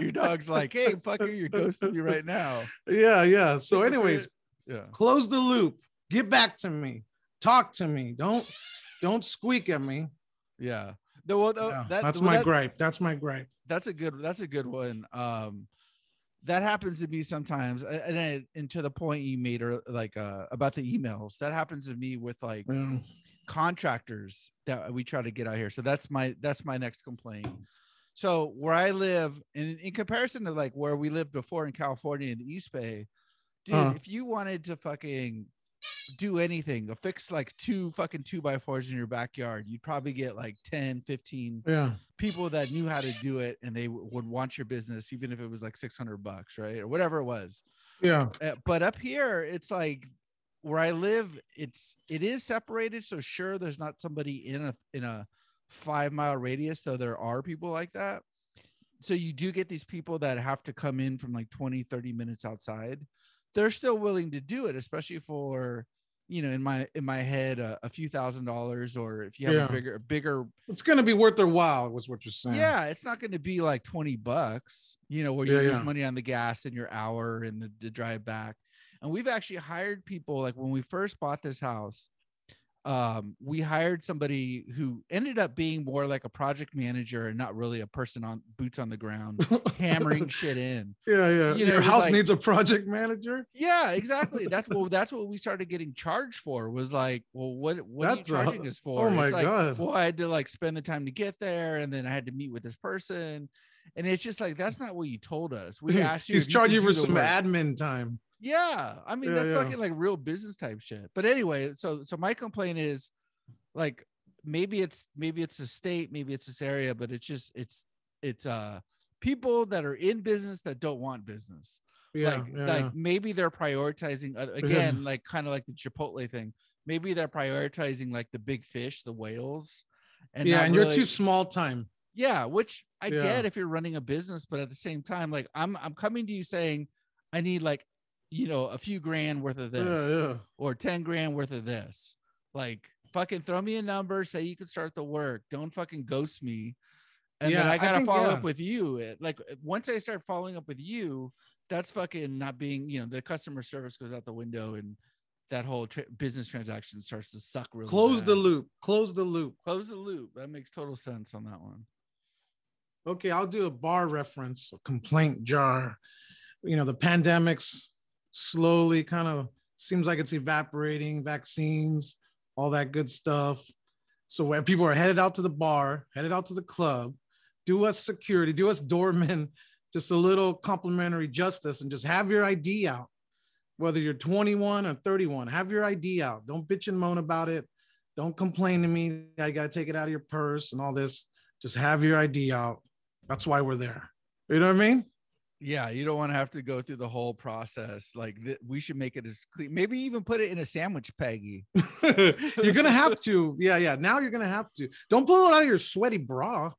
[SPEAKER 3] your dog's like hey fucker you're ghosting me right now
[SPEAKER 1] yeah, yeah. So, anyways,
[SPEAKER 3] yeah
[SPEAKER 1] close the loop. Get back to me. Talk to me. Don't don't squeak at me.
[SPEAKER 3] Yeah. The, well, the-
[SPEAKER 1] Yeah,
[SPEAKER 3] that,
[SPEAKER 1] that's
[SPEAKER 3] well,
[SPEAKER 1] my
[SPEAKER 3] that-
[SPEAKER 1] gripe. That's my gripe.
[SPEAKER 3] That's a good. That's a good one. Um, that happens to me sometimes, and and to the point you made, or like uh, about the emails, that happens to me with like
[SPEAKER 1] Yeah.
[SPEAKER 3] contractors that we try to get out here. So that's my that's my next complaint. So where I live, in in comparison to like where we lived before in California in the East Bay, dude,
[SPEAKER 1] Uh-huh.
[SPEAKER 3] if you wanted to fucking do anything, fix like two fucking two by fours in your backyard, you'd probably get like 10, 15
[SPEAKER 1] Yeah.
[SPEAKER 3] people that knew how to do it and they w- would want your business, even if it was like 600 bucks, right? Or whatever it was.
[SPEAKER 1] Yeah.
[SPEAKER 3] Uh, but up here, it's like where I live, it's it is separated. So sure, there's not somebody in a in a five mile radius, though there are people like that. So you do get these people that have to come in from like 20, 30 minutes outside. They're still willing to do it, especially for you know, in my in my head, a, a few thousand dollars, or if you have
[SPEAKER 1] Yeah.
[SPEAKER 3] a bigger bigger
[SPEAKER 1] It's gonna be worth their while, was what you're saying.
[SPEAKER 3] yeah, it's not going to be like 20 bucks, you know, where you
[SPEAKER 1] Yeah,
[SPEAKER 3] lose
[SPEAKER 1] yeah.
[SPEAKER 3] money on the gas and your hour and the, the drive back. And we've actually hired people like when we first bought this house, um, we hired somebody who ended up being more like a project manager and not really a person on boots on the ground, hammering shit in.
[SPEAKER 1] Yeah, yeah.
[SPEAKER 3] You know,
[SPEAKER 1] Your house
[SPEAKER 3] like-
[SPEAKER 1] needs a project manager.
[SPEAKER 3] Yeah, exactly. That's what that's what we started getting charged for. Was like, well, what what
[SPEAKER 1] That's
[SPEAKER 3] are you charging us for?
[SPEAKER 1] oh my
[SPEAKER 3] It's like,
[SPEAKER 1] God.
[SPEAKER 3] Well, I had to like spend the time to get there, and then I had to meet with this person, and it's just like that's not what you told us. We asked you.
[SPEAKER 1] He's charging you for some
[SPEAKER 3] work.
[SPEAKER 1] admin time.
[SPEAKER 3] Yeah, I mean
[SPEAKER 1] Yeah,
[SPEAKER 3] that's
[SPEAKER 1] yeah.
[SPEAKER 3] fucking like real business type shit. But anyway, so so my complaint is, like, maybe it's maybe it's a state, maybe it's this area, but it's just it's it's uh people that are in business that don't want business
[SPEAKER 1] Yeah,
[SPEAKER 3] like
[SPEAKER 1] yeah,
[SPEAKER 3] like maybe they're prioritizing uh, again like kind of like the chipotle thing maybe they're prioritizing like the big fish the whales and
[SPEAKER 1] yeah, and you're too small time.
[SPEAKER 3] yeah which i get if you're running a business but at the same time like i'm i'm coming to you saying i need like you know a few grand worth of this
[SPEAKER 1] Yeah, yeah.
[SPEAKER 3] or 10 grand worth of this like fucking throw me a number say you can start the work don't fucking ghost me and then
[SPEAKER 1] Yeah,
[SPEAKER 3] i
[SPEAKER 1] I
[SPEAKER 3] gotta
[SPEAKER 1] think-
[SPEAKER 3] follow up with you like uh, once i start following up with you that's fucking not being you know the customer service goes out the window and that whole tra- business transaction starts to suck really
[SPEAKER 1] Close the loop. Close the loop.
[SPEAKER 3] close the loop that makes total sense on that one
[SPEAKER 1] Okay, I'll do a bar reference, a complaint jar. You know, the pandemics slowly kind of seems like it's evaporating, vaccines, all that good stuff. So where people are headed out to the bar, headed out to the club, do us security, do us doorman, just a little complimentary justice and just have your ID out. Whether you're 21 or 31, have your ID out. Don't bitch and moan about it. Don't complain to me. I got to take it out of your purse and all this. Just have your ID out. That's why we're there. You know what I mean?
[SPEAKER 3] Yeah you don't want to have to go through the whole process like th- we should make it as clean maybe even put it in a sandwich peggy
[SPEAKER 1] you're gonna have to. Yeah, yeah. Now you're gonna have to. Don't pull it out of your sweaty bra.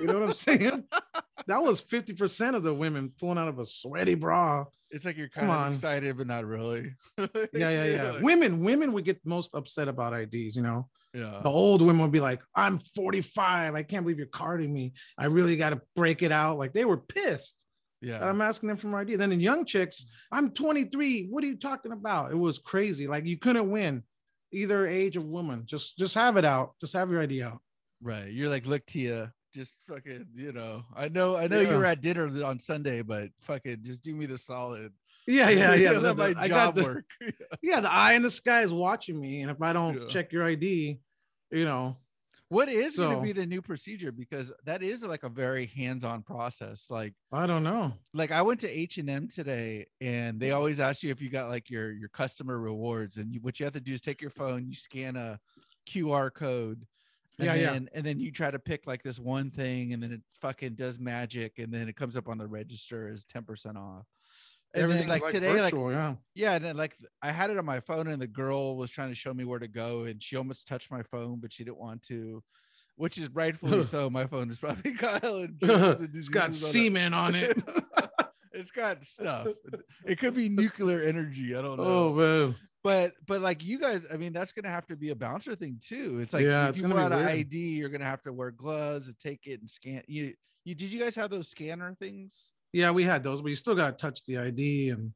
[SPEAKER 1] You know what I'm saying? that was 50% of the women pulling out of a sweaty bra.
[SPEAKER 3] it's like you're
[SPEAKER 1] Come
[SPEAKER 3] kind of
[SPEAKER 1] on.
[SPEAKER 3] excited but not really
[SPEAKER 1] Yeah, yeah, yeah.
[SPEAKER 3] Like,
[SPEAKER 1] women, women would get most upset about IDs, you know.
[SPEAKER 3] yeah
[SPEAKER 1] The old women would be like, I'm 45. I can't believe you're carding me. I really got to break it out. Like they were pissed.
[SPEAKER 3] Yeah
[SPEAKER 1] I'm asking them for my ID. Then in young chicks, mm-hmm. I'm 23. What are you talking about? It was crazy. Like you couldn't win either age of woman. Just just have it out. Just have your ID out.
[SPEAKER 3] Right. You're like, look, Tia, just fucking, you know, I know, I know you
[SPEAKER 1] Yeah.
[SPEAKER 3] were at dinner on Sunday, but fucking just do me the solid.
[SPEAKER 1] Yeah, yeah, yeah.
[SPEAKER 3] Let
[SPEAKER 1] The-
[SPEAKER 3] my
[SPEAKER 1] the- I got
[SPEAKER 3] job
[SPEAKER 1] the-
[SPEAKER 3] work.
[SPEAKER 1] Yeah, the eye in the sky is watching me, and if I don't
[SPEAKER 3] Yeah.
[SPEAKER 1] check your ID, you know,
[SPEAKER 3] what is going to be the new procedure? Because that is like a very hands-on process. Like,
[SPEAKER 1] I don't know.
[SPEAKER 3] like I went to H and M today, and they always ask you if you got like your your customer rewards, and you, what you have to do is take your phone, you scan a QR code. And
[SPEAKER 1] Yeah, yeah.
[SPEAKER 3] then, and then you try to pick like this one thing, and then it fucking does magic, and then it comes up on the register as 10% off. And then, like,
[SPEAKER 1] like,
[SPEAKER 3] today, like
[SPEAKER 1] virtual, yeah.
[SPEAKER 3] Yeah, and then like I had it on my phone, and the girl was trying to show me where to go, and she almost touched my phone, but she didn't want to, which is rightfully so. My phone is probably Kyle and
[SPEAKER 1] it's got
[SPEAKER 3] diseases on it.
[SPEAKER 1] semen on it.
[SPEAKER 3] it's got stuff. It could be nuclear energy. I don't know.
[SPEAKER 1] oh man.
[SPEAKER 3] But but like you guys, I mean, that's gonna have to be a bouncer thing too. It's like
[SPEAKER 1] Yeah,
[SPEAKER 3] if
[SPEAKER 1] it's
[SPEAKER 3] you
[SPEAKER 1] gonna
[SPEAKER 3] pull
[SPEAKER 1] be
[SPEAKER 3] out an. ID, you're gonna have to wear gloves and take it and scan. You you did you guys have those scanner things?
[SPEAKER 1] Yeah, we had those, but you still gotta touch the ID and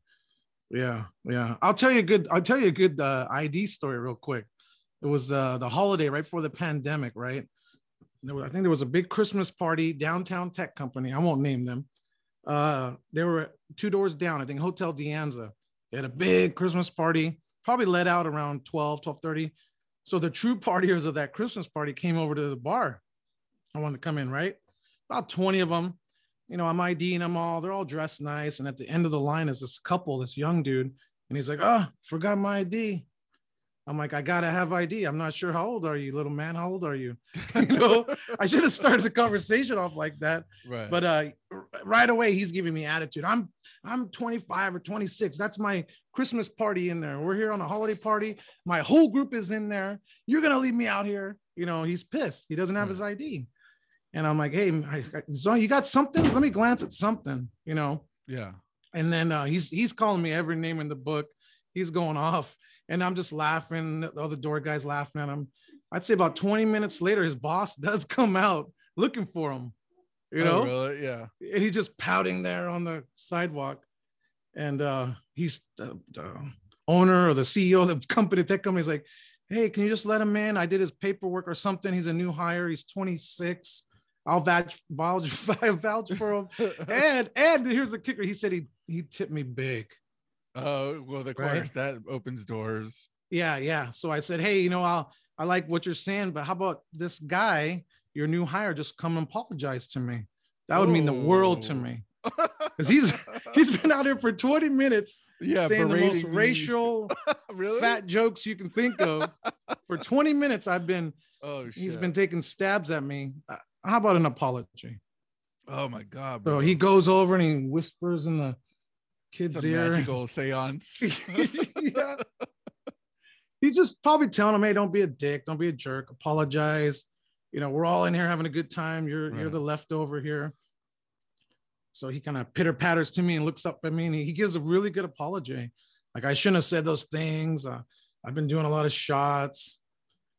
[SPEAKER 1] yeah, yeah. I'll tell you a good I'll tell you a good uh, ID story real quick. It was uh the holiday right before the pandemic, right? Was, I think there was a big Christmas party downtown tech company. I won't name them. Uh they were two doors down, I think Hotel De Anza. They had a big Christmas party, probably let out around 12, 12:30. So the true partiers of that Christmas party came over to the bar. I wanted to come in, right? About 20 of them you know, I'm IDing them all. They're all dressed nice. And at the end of the line is this couple, this young dude. And he's like, oh, forgot my ID. I'm like, I gotta have ID. I'm not sure how old are you, little man? How old are you? you know, I should have started the conversation off like that.
[SPEAKER 3] right.
[SPEAKER 1] But uh right away he's giving me attitude. I'm I'm 25 or 26. That's my Christmas party in there. We're here on a holiday party. My whole group is in there. You're gonna leave me out here. You know, he's pissed. He doesn't have
[SPEAKER 3] Hmm.
[SPEAKER 1] his ID. And I'm like, hey, so you got something? Let me glance at something, you know.
[SPEAKER 3] yeah.
[SPEAKER 1] And then uh, he's he's calling me every name in the book. He's going off, and I'm just laughing. The other door guys laughing at him. I'd say about 20 minutes later, his boss does come out looking for him. You
[SPEAKER 3] Oh,
[SPEAKER 1] know,
[SPEAKER 3] really? Yeah.
[SPEAKER 1] and he's just pouting there on the sidewalk. And uh, he's the, the owner or the CEO of the company, tech company, is like, "Hey, can you just let him in? I did his paperwork or something. He's a new hire. He's 26. I'll vouch vouch vouch for him." and and here's the kicker: he said he he tipped me big.
[SPEAKER 3] Oh, well, of
[SPEAKER 1] Right.
[SPEAKER 3] course that opens doors.
[SPEAKER 1] Yeah, yeah. So I said, hey, you know, I'll I like what you're saying, but how about this guy, your new hire, just come and apologize to me? That would mean the world to
[SPEAKER 3] Oh.
[SPEAKER 1] me. Because he's he's been out here for 20 minutes
[SPEAKER 3] yeah,
[SPEAKER 1] saying the most
[SPEAKER 3] me.
[SPEAKER 1] racial
[SPEAKER 3] really
[SPEAKER 1] fat jokes you can think of. for 20 minutes, I've been
[SPEAKER 3] Oh, shit.
[SPEAKER 1] he's been taking stabs at me. How about an apology?
[SPEAKER 3] Oh my god,
[SPEAKER 1] So
[SPEAKER 3] bro.
[SPEAKER 1] he goes over and he whispers in the
[SPEAKER 3] It's
[SPEAKER 1] kid's
[SPEAKER 3] a
[SPEAKER 1] ear.
[SPEAKER 3] magical seance.
[SPEAKER 1] yeah. He's just probably telling him, hey, don't be a dick, don't be a jerk, apologize. You know, we're all in here having a good time. You're you're
[SPEAKER 3] Right.
[SPEAKER 1] the leftover here. So he kind of pitter patters to me and looks up at me and he, he gives a really good apology. Like I shouldn't have said those things. Uh, I've been doing a lot of shots.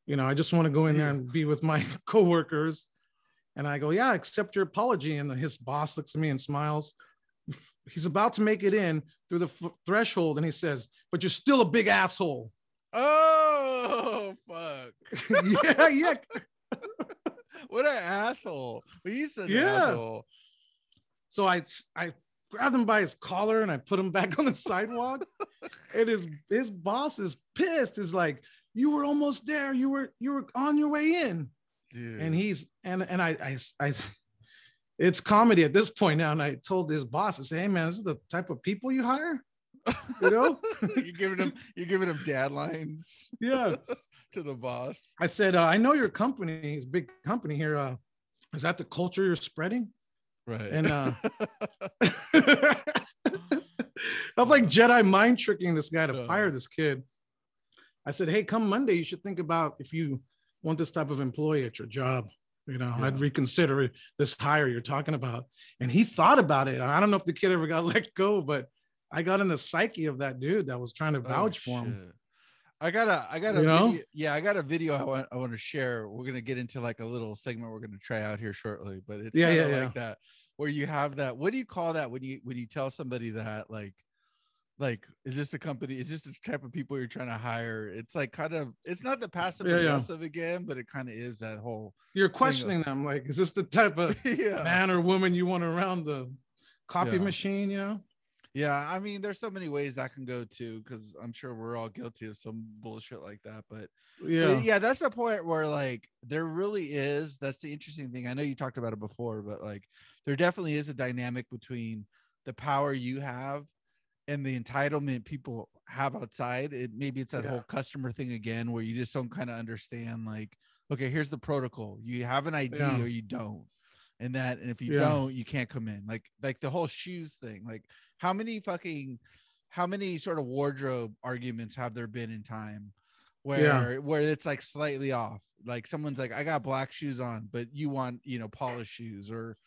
[SPEAKER 1] You know, I just want to go in there and be with my coworkers. And I go, yeah, accept your apology. And his boss looks at me and smiles. He's about to make it in through the f- threshold, and he says, "But you're still a big asshole."
[SPEAKER 3] oh fuck.
[SPEAKER 1] yeah, yeah.
[SPEAKER 3] What an asshole. He's an
[SPEAKER 1] Yeah.
[SPEAKER 3] asshole.
[SPEAKER 1] So I I grabbed him by his collar and I put him back on the sidewalk. and his his boss is pissed. Is like, "You were almost there. You were you were on your way in."
[SPEAKER 3] Dude.
[SPEAKER 1] and he's and and I, I I it's comedy at this point now. And I told his boss, I say, hey man, this is the type of people you hire. You know?
[SPEAKER 3] you're giving him you're giving him dad lines
[SPEAKER 1] yeah.
[SPEAKER 3] to the boss.
[SPEAKER 1] I said, uh, I know your company is big company here. Uh, is that the culture you're spreading?
[SPEAKER 3] Right.
[SPEAKER 1] And uh I'm like Jedi mind tricking this guy to fire this kid. I said, Hey, come Monday, you should think about if you want this type of employee at your job. You know,
[SPEAKER 3] Yeah.
[SPEAKER 1] I'd reconsider this hire you're talking about. And he thought about it. I don't know if the kid ever got let go, but I got in the psyche of that dude that was trying to
[SPEAKER 3] Oh,
[SPEAKER 1] vouch for him.
[SPEAKER 3] I got a, I got a
[SPEAKER 1] You know?
[SPEAKER 3] video, yeah, I got a video I want, I want to share. We're gonna get into like a little segment we're gonna try out here shortly, but it's
[SPEAKER 1] Yeah, yeah,
[SPEAKER 3] like that where you have that. What do you call that when you when you tell somebody that like, like is this the company? Is this the type of people you're trying to hire? It's like kind of, it's not the passive
[SPEAKER 1] Yeah, yeah.
[SPEAKER 3] aggressive again, but it kind of is that whole.
[SPEAKER 1] You're questioning them, like, is this the type of
[SPEAKER 3] yeah,
[SPEAKER 1] man or woman you want around the copy
[SPEAKER 3] Yeah.
[SPEAKER 1] machine? You know?
[SPEAKER 3] Yeah, I mean, there's so many ways that can go too, because I'm sure we're all guilty of some bullshit like that. But
[SPEAKER 1] Yeah.
[SPEAKER 3] yeah. yeah, that's the point where like there really is. That's the interesting thing. I know you talked about it before, but like there definitely is a dynamic between the power you have and the entitlement people have outside. It maybe it's that
[SPEAKER 1] Yeah.
[SPEAKER 3] whole customer thing again, where you just don't kind of understand. Like, okay, here's the protocol. You have an ID
[SPEAKER 1] Yeah.
[SPEAKER 3] or you don't. And that, and if you
[SPEAKER 1] Yeah.
[SPEAKER 3] don't, you can't come in. Like, like the whole shoes thing. Like, how many fucking, how many sort of wardrobe arguments have there been in time where
[SPEAKER 1] Yeah.
[SPEAKER 3] where it's like slightly off? Like someone's like, I got black shoes on, but you want you know polished shoes or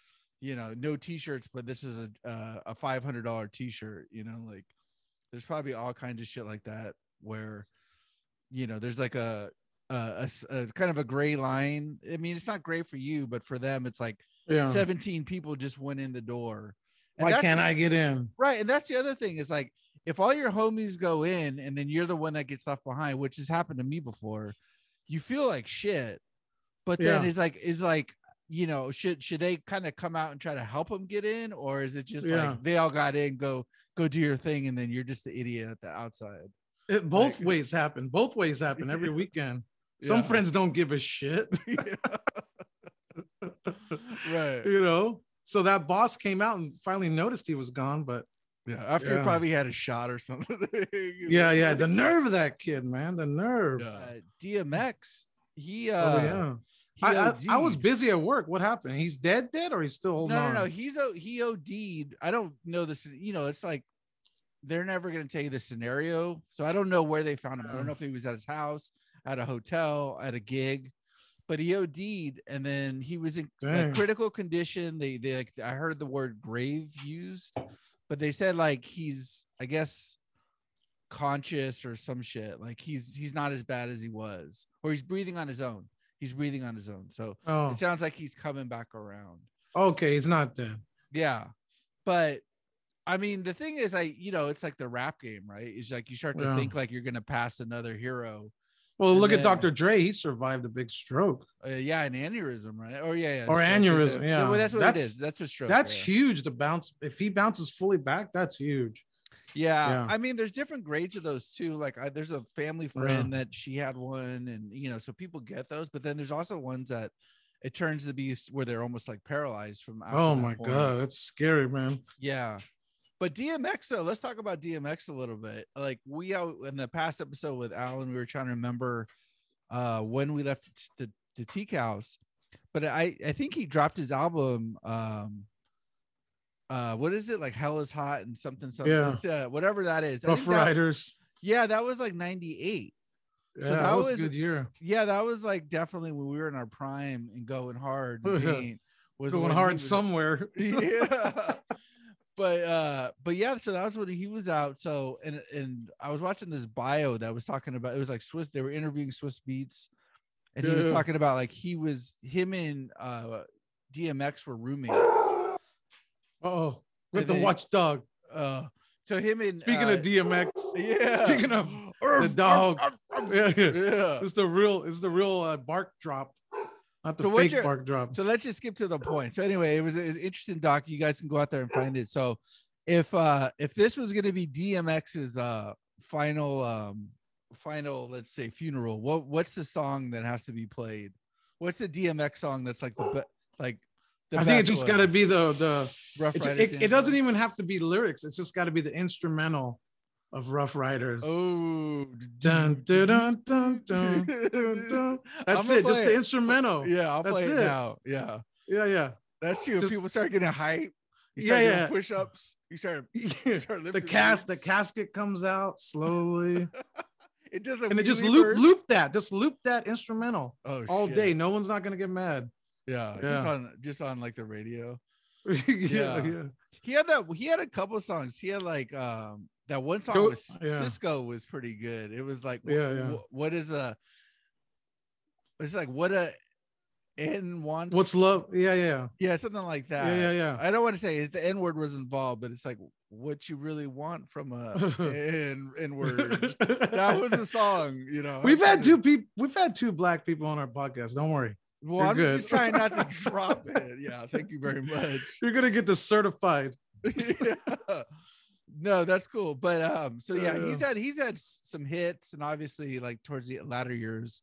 [SPEAKER 3] you know no t-shirts, but this is a uh, a five hundred dollar t-shirt. You know, like there's probably all kinds of shit like that where you know there's like a a kind of a gray line. I mean, it's not great for you, but for them, it's like
[SPEAKER 1] yeah.
[SPEAKER 3] 17 people just went in the door. And
[SPEAKER 1] Why can't I get in?
[SPEAKER 3] Right. And that's the other thing is like if all your homies go in and then you're the one that gets left behind, which has happened to me before, you feel like shit. But then
[SPEAKER 1] Yeah.
[SPEAKER 3] it's like, is like, you know, should should they kind of come out and try to help them get in, or is it just
[SPEAKER 1] Yeah.
[SPEAKER 3] like they all got in, go go do your thing, and then you're just the idiot at the outside?
[SPEAKER 1] It, both
[SPEAKER 3] Like-
[SPEAKER 1] ways happen. Both ways happen every weekend. Some
[SPEAKER 3] Yeah.
[SPEAKER 1] friends don't give a shit,
[SPEAKER 3] right.
[SPEAKER 1] you know. So that boss came out and finally noticed he was gone, but
[SPEAKER 3] Yeah, after
[SPEAKER 1] Yeah.
[SPEAKER 3] he probably had a shot or something.
[SPEAKER 1] Yeah, yeah. The nerve of that kid, man. The nerve.
[SPEAKER 3] Uh, DMX, he uh
[SPEAKER 1] oh yeah. I, I, I was busy at work. What happened? He's dead, dead, or he's still holding
[SPEAKER 3] no, no,
[SPEAKER 1] on?
[SPEAKER 3] no. He's o- he OD'd. I don't know this. You know, it's like they're never going to tell you the scenario. So I don't know where they found him. I don't know if he was at his house, at a hotel, at a gig, but he OD'd and then he was in like, critical condition. They, they like, I heard the word grave used, but they said like he's, I guess, conscious or some shit. Like he's, he's not as bad as he was, or he's breathing on his own. He's breathing on his own. So
[SPEAKER 1] Oh,
[SPEAKER 3] it sounds like he's coming back around.
[SPEAKER 1] okay. He's not dead.
[SPEAKER 3] Yeah. But I mean, the thing is, I, you know, it's like the rap game, right? It's like you start to
[SPEAKER 1] Yeah.
[SPEAKER 3] think like you're going to pass another hero.
[SPEAKER 1] Well, look at Dr. Dre. He survived a big stroke.
[SPEAKER 3] Uh, yeah, an aneurysm, right? Or yeah, yeah.
[SPEAKER 1] Or aneurysm,
[SPEAKER 3] a-
[SPEAKER 1] yeah.
[SPEAKER 3] well, that's what it
[SPEAKER 1] That's-
[SPEAKER 3] is. That's a stroke.
[SPEAKER 1] That's
[SPEAKER 3] yeah.
[SPEAKER 1] huge to bounce. If he bounces fully back, that's huge.
[SPEAKER 3] Yeah.
[SPEAKER 1] Yeah.
[SPEAKER 3] I mean, there's different grades of those too. Like, I, there's a family friend that she had one, and you know, so people get those. But then there's also ones that it turns to be where they're almost like paralyzed from.
[SPEAKER 1] Oh my
[SPEAKER 3] point.
[SPEAKER 1] god, that's scary, man.
[SPEAKER 3] Yeah. But DMX though, let's talk about DMX a little bit. Like we out in the past episode with Alan, we were trying to remember uh when we left the the Teak House. But I I think he dropped his album um uh what is it like hell is hot and something something
[SPEAKER 1] Yeah.
[SPEAKER 3] It's, uh, whatever that is
[SPEAKER 1] Rough
[SPEAKER 3] that-
[SPEAKER 1] Riders.
[SPEAKER 3] yeah that was like 98
[SPEAKER 1] Yeah,
[SPEAKER 3] So
[SPEAKER 1] that,
[SPEAKER 3] that
[SPEAKER 1] was,
[SPEAKER 3] was-
[SPEAKER 1] a good year.
[SPEAKER 3] yeah that was like definitely when we were in our prime and going hard and
[SPEAKER 1] Yeah.
[SPEAKER 3] was
[SPEAKER 1] Going hard
[SPEAKER 3] was-
[SPEAKER 1] somewhere.
[SPEAKER 3] yeah but uh but yeah so that was when he was out so and and i was watching this bio that was talking about it was like swiss they were interviewing Swizz Beatz and he was talking about like he was him and uh dmx were roommates
[SPEAKER 1] Oh, with the watchdog.
[SPEAKER 3] uh so him and
[SPEAKER 1] Speaking
[SPEAKER 3] uh,
[SPEAKER 1] of DMX,
[SPEAKER 3] yeah
[SPEAKER 1] speaking of the dog, yeah, yeah. it's the real, it's the real uh, bark drop, not the
[SPEAKER 3] So
[SPEAKER 1] fake
[SPEAKER 3] your-
[SPEAKER 1] bark drop.
[SPEAKER 3] So let's just skip to the point. So anyway, it was an interesting doc. You guys can go out there and find it. So if uh if this was gonna be DMX's uh final um final let's say funeral, what what's the song that has to be played? What's the DMX song that's like the be- like
[SPEAKER 1] I think it's just got to be the the.
[SPEAKER 3] Rough
[SPEAKER 1] It's,
[SPEAKER 3] Riders
[SPEAKER 1] it, it doesn't even have to be lyrics. It's just got to be the instrumental of Ruff Ryders.
[SPEAKER 3] Oh,
[SPEAKER 1] Dun, dun, dun, dun, dun, dun, dun. That's it. Just
[SPEAKER 3] play
[SPEAKER 1] the instrumental.
[SPEAKER 3] Yeah, I'll play it,
[SPEAKER 1] it.
[SPEAKER 3] now. Yeah,
[SPEAKER 1] Yeah, yeah.
[SPEAKER 3] that's true.
[SPEAKER 1] Just-
[SPEAKER 3] People start getting hype. You
[SPEAKER 1] Yeah,
[SPEAKER 3] start doing
[SPEAKER 1] yeah.
[SPEAKER 3] push-ups. You start, you start
[SPEAKER 1] the
[SPEAKER 3] lifting
[SPEAKER 1] cast, the casket comes out slowly,
[SPEAKER 3] It does a
[SPEAKER 1] and it just loop
[SPEAKER 3] verse.
[SPEAKER 1] loop that, just loop that instrumental
[SPEAKER 3] oh,
[SPEAKER 1] all
[SPEAKER 3] shit.
[SPEAKER 1] day. No one's not gonna get mad.
[SPEAKER 3] Yeah, just on just on like the radio.
[SPEAKER 1] yeah,
[SPEAKER 3] Yeah.
[SPEAKER 1] yeah.
[SPEAKER 3] He had that. He had a couple songs. He had like um that one song
[SPEAKER 1] Go-
[SPEAKER 3] with
[SPEAKER 1] yeah.
[SPEAKER 3] Sisqó was pretty good. It was like,
[SPEAKER 1] Yeah, yeah.
[SPEAKER 3] wh- what is a? It's like what a N wants.
[SPEAKER 1] What's love? Yeah, yeah,
[SPEAKER 3] yeah, something like that.
[SPEAKER 1] yeah, yeah, yeah.
[SPEAKER 3] I don't want to say is the N word was involved, but it's like what you really want from a N N word. that was the song, you know.
[SPEAKER 1] We've had two people. We've had two black people on our podcast. Don't worry.
[SPEAKER 3] Well,
[SPEAKER 1] you're
[SPEAKER 3] I'm
[SPEAKER 1] good.
[SPEAKER 3] just trying not to drop it. Yeah, thank you very much.
[SPEAKER 1] You're gonna get the certified.
[SPEAKER 3] yeah. No, that's cool. But um, so yeah,
[SPEAKER 1] Yeah.
[SPEAKER 3] he's had he's had some hits, and obviously like towards the latter years,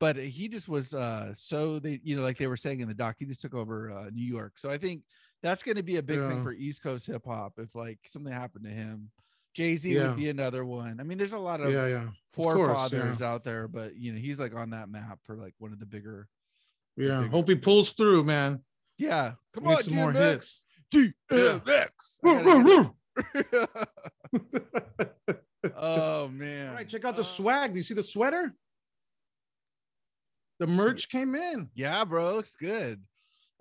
[SPEAKER 3] but he just was uh so they you know like they were saying in the doc, he just took over uh, New York. So I think that's going to be a big thing for East Coast hip hop if like something happened to him. Jay Z
[SPEAKER 1] Yeah.
[SPEAKER 3] would be another one. I mean, there's a lot of
[SPEAKER 1] Yeah, yeah,
[SPEAKER 3] forefathers out there, but you know he's like on that map for like one of the bigger.
[SPEAKER 1] Yeah.
[SPEAKER 3] big-
[SPEAKER 1] Hope he pulls through, man.
[SPEAKER 3] Yeah, come
[SPEAKER 1] Make
[SPEAKER 3] on,
[SPEAKER 1] some more
[SPEAKER 3] DMX.
[SPEAKER 1] hits.
[SPEAKER 3] DMX. I
[SPEAKER 1] Woo,
[SPEAKER 3] gotta
[SPEAKER 1] woo,
[SPEAKER 3] get
[SPEAKER 1] woo.
[SPEAKER 3] it. oh man!
[SPEAKER 1] All right, check out the
[SPEAKER 3] Uh,
[SPEAKER 1] swag. Do you see the sweater? The merch came in.
[SPEAKER 3] Yeah, bro, it looks good.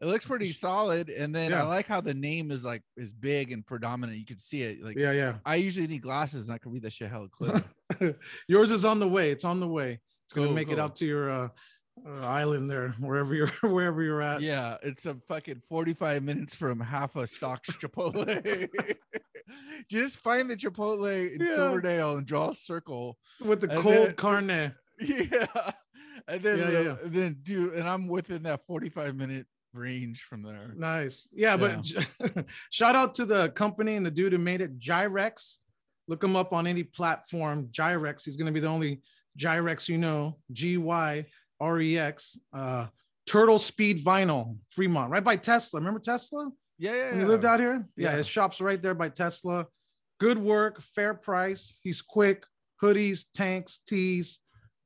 [SPEAKER 3] It looks pretty solid. And then I like how the name is like is big and predominant. You can see it. Like
[SPEAKER 1] Yeah, yeah.
[SPEAKER 3] I usually need glasses and I can read that shit hella clear.
[SPEAKER 1] Yours is on the way. It's on the way. It's gonna
[SPEAKER 3] Cool,
[SPEAKER 1] make it out to your uh, island there, wherever you're, wherever you're at.
[SPEAKER 3] yeah, it's a fucking 45 minutes from half a stock Chipotle. Just find the Chipotle in
[SPEAKER 1] Yeah.
[SPEAKER 3] Silverdale and draw a circle.
[SPEAKER 1] With the cold
[SPEAKER 3] then-
[SPEAKER 1] carne.
[SPEAKER 3] Yeah. And then
[SPEAKER 1] Yeah,
[SPEAKER 3] uh,
[SPEAKER 1] yeah.
[SPEAKER 3] then do and I'm within that 45 minute range from there.
[SPEAKER 1] Nice. Yeah, but shout out to the company and the dude who made it, Gyrex. Look him up on any platform. Gyrex. He's gonna be the only Gyrex you know. G Y R E X. Uh, Turtle Speed Vinyl, Fremont, right by Tesla. Remember Tesla?
[SPEAKER 3] Yeah, yeah.
[SPEAKER 1] When you lived out here? Yeah,
[SPEAKER 3] Yeah.
[SPEAKER 1] his shop's right there by Tesla. Good work, fair price. He's quick. Hoodies, tanks, tees,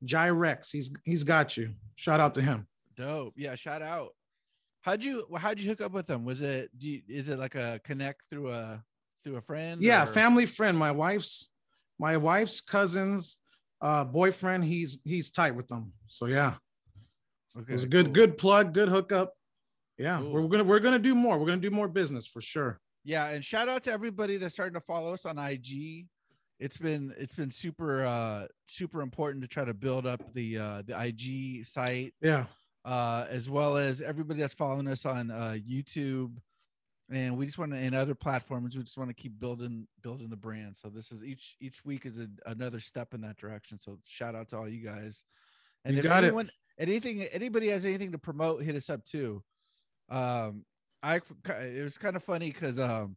[SPEAKER 1] Gyrex. He's he's got you. Shout out to him.
[SPEAKER 3] Dope. Yeah. Shout out. How'd you how'd you hook up with them? Was it do you, is it like a connect through a through a friend?
[SPEAKER 1] Yeah,
[SPEAKER 3] or-
[SPEAKER 1] family friend. My wife's my wife's cousin's uh boyfriend. He's he's tight with them. So yeah,
[SPEAKER 3] Okay,
[SPEAKER 1] it was a good
[SPEAKER 3] cool.
[SPEAKER 1] good plug, good hookup. Yeah,
[SPEAKER 3] Cool.
[SPEAKER 1] we're, gonna we're gonna do more. We're gonna do more business for sure.
[SPEAKER 3] Yeah, and shout out to everybody that's starting to follow us on IG. It's been it's been super uh super important to try to build up the uh the IG site
[SPEAKER 1] Yeah,
[SPEAKER 3] uh as well as everybody that's following us on uh YouTube and we just want to in other platforms we just want to keep building building the brand. So this is each each week is a, another step in that direction. So shout out to all you guys. And
[SPEAKER 1] You
[SPEAKER 3] if
[SPEAKER 1] got it.
[SPEAKER 3] Anything anybody has anything to promote hit us up too. Um I it was kind of funny cuz um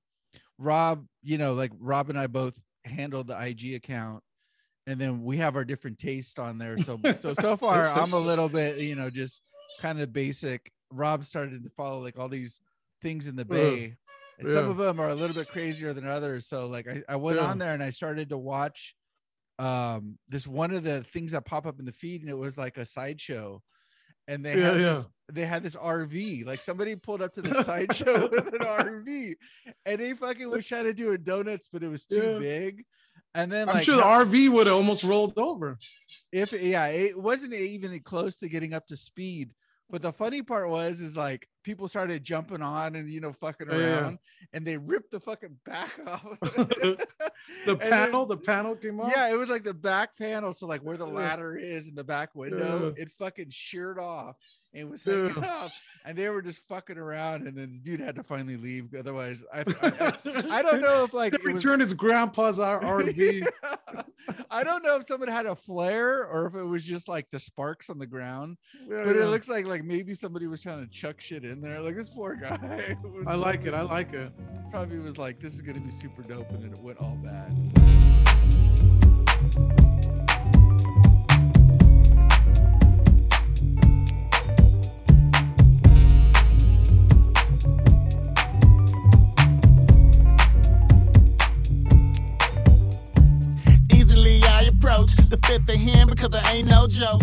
[SPEAKER 3] Rob, you know, like Rob and I both handled the IG account and then we have our different tastes on there. So so so far I'm a little bit, you know, just kind of basic. Rob started to follow like all these things in the bay. And some of them are a little bit crazier than others. So like I, I went
[SPEAKER 1] Yeah.
[SPEAKER 3] on there and I started to watch um this one of the things that pop up in the feed and it was like a sideshow and they
[SPEAKER 1] Yeah,
[SPEAKER 3] had
[SPEAKER 1] yeah.
[SPEAKER 3] this they had this RV like somebody pulled up to the sideshow with an RV and they fucking was trying to do a donuts but it was too
[SPEAKER 1] Yeah.
[SPEAKER 3] big and then
[SPEAKER 1] I'm
[SPEAKER 3] like
[SPEAKER 1] sure the
[SPEAKER 3] how-
[SPEAKER 1] RV would have almost rolled over.
[SPEAKER 3] if yeah it wasn't even close to getting up to speed but the funny part was is like people started jumping on and you know fucking
[SPEAKER 1] Yeah, yeah.
[SPEAKER 3] around and they ripped the fucking back off
[SPEAKER 1] The
[SPEAKER 3] And then-
[SPEAKER 1] panel, the panel came off.
[SPEAKER 3] yeah it was like the back panel so like where the ladder is in the back window it fucking sheared off and was
[SPEAKER 1] Yeah.
[SPEAKER 3] hanging off and they were just fucking around and then the dude had to finally leave otherwise i i, I- I don't know if like it was
[SPEAKER 1] his grandpa's RV.
[SPEAKER 3] I don't know if someone had a flare or if it was just like the sparks on the ground,
[SPEAKER 1] Yeah,
[SPEAKER 3] but
[SPEAKER 1] yeah.
[SPEAKER 3] it looks like like maybe somebody was trying to chuck shit in there. Like this poor guy. was-
[SPEAKER 1] I like it. I like it.
[SPEAKER 3] Probably was like, this is gonna be super dope, and then it went all bad.
[SPEAKER 4] Easily I approach the fifth of him because I ain't no joke.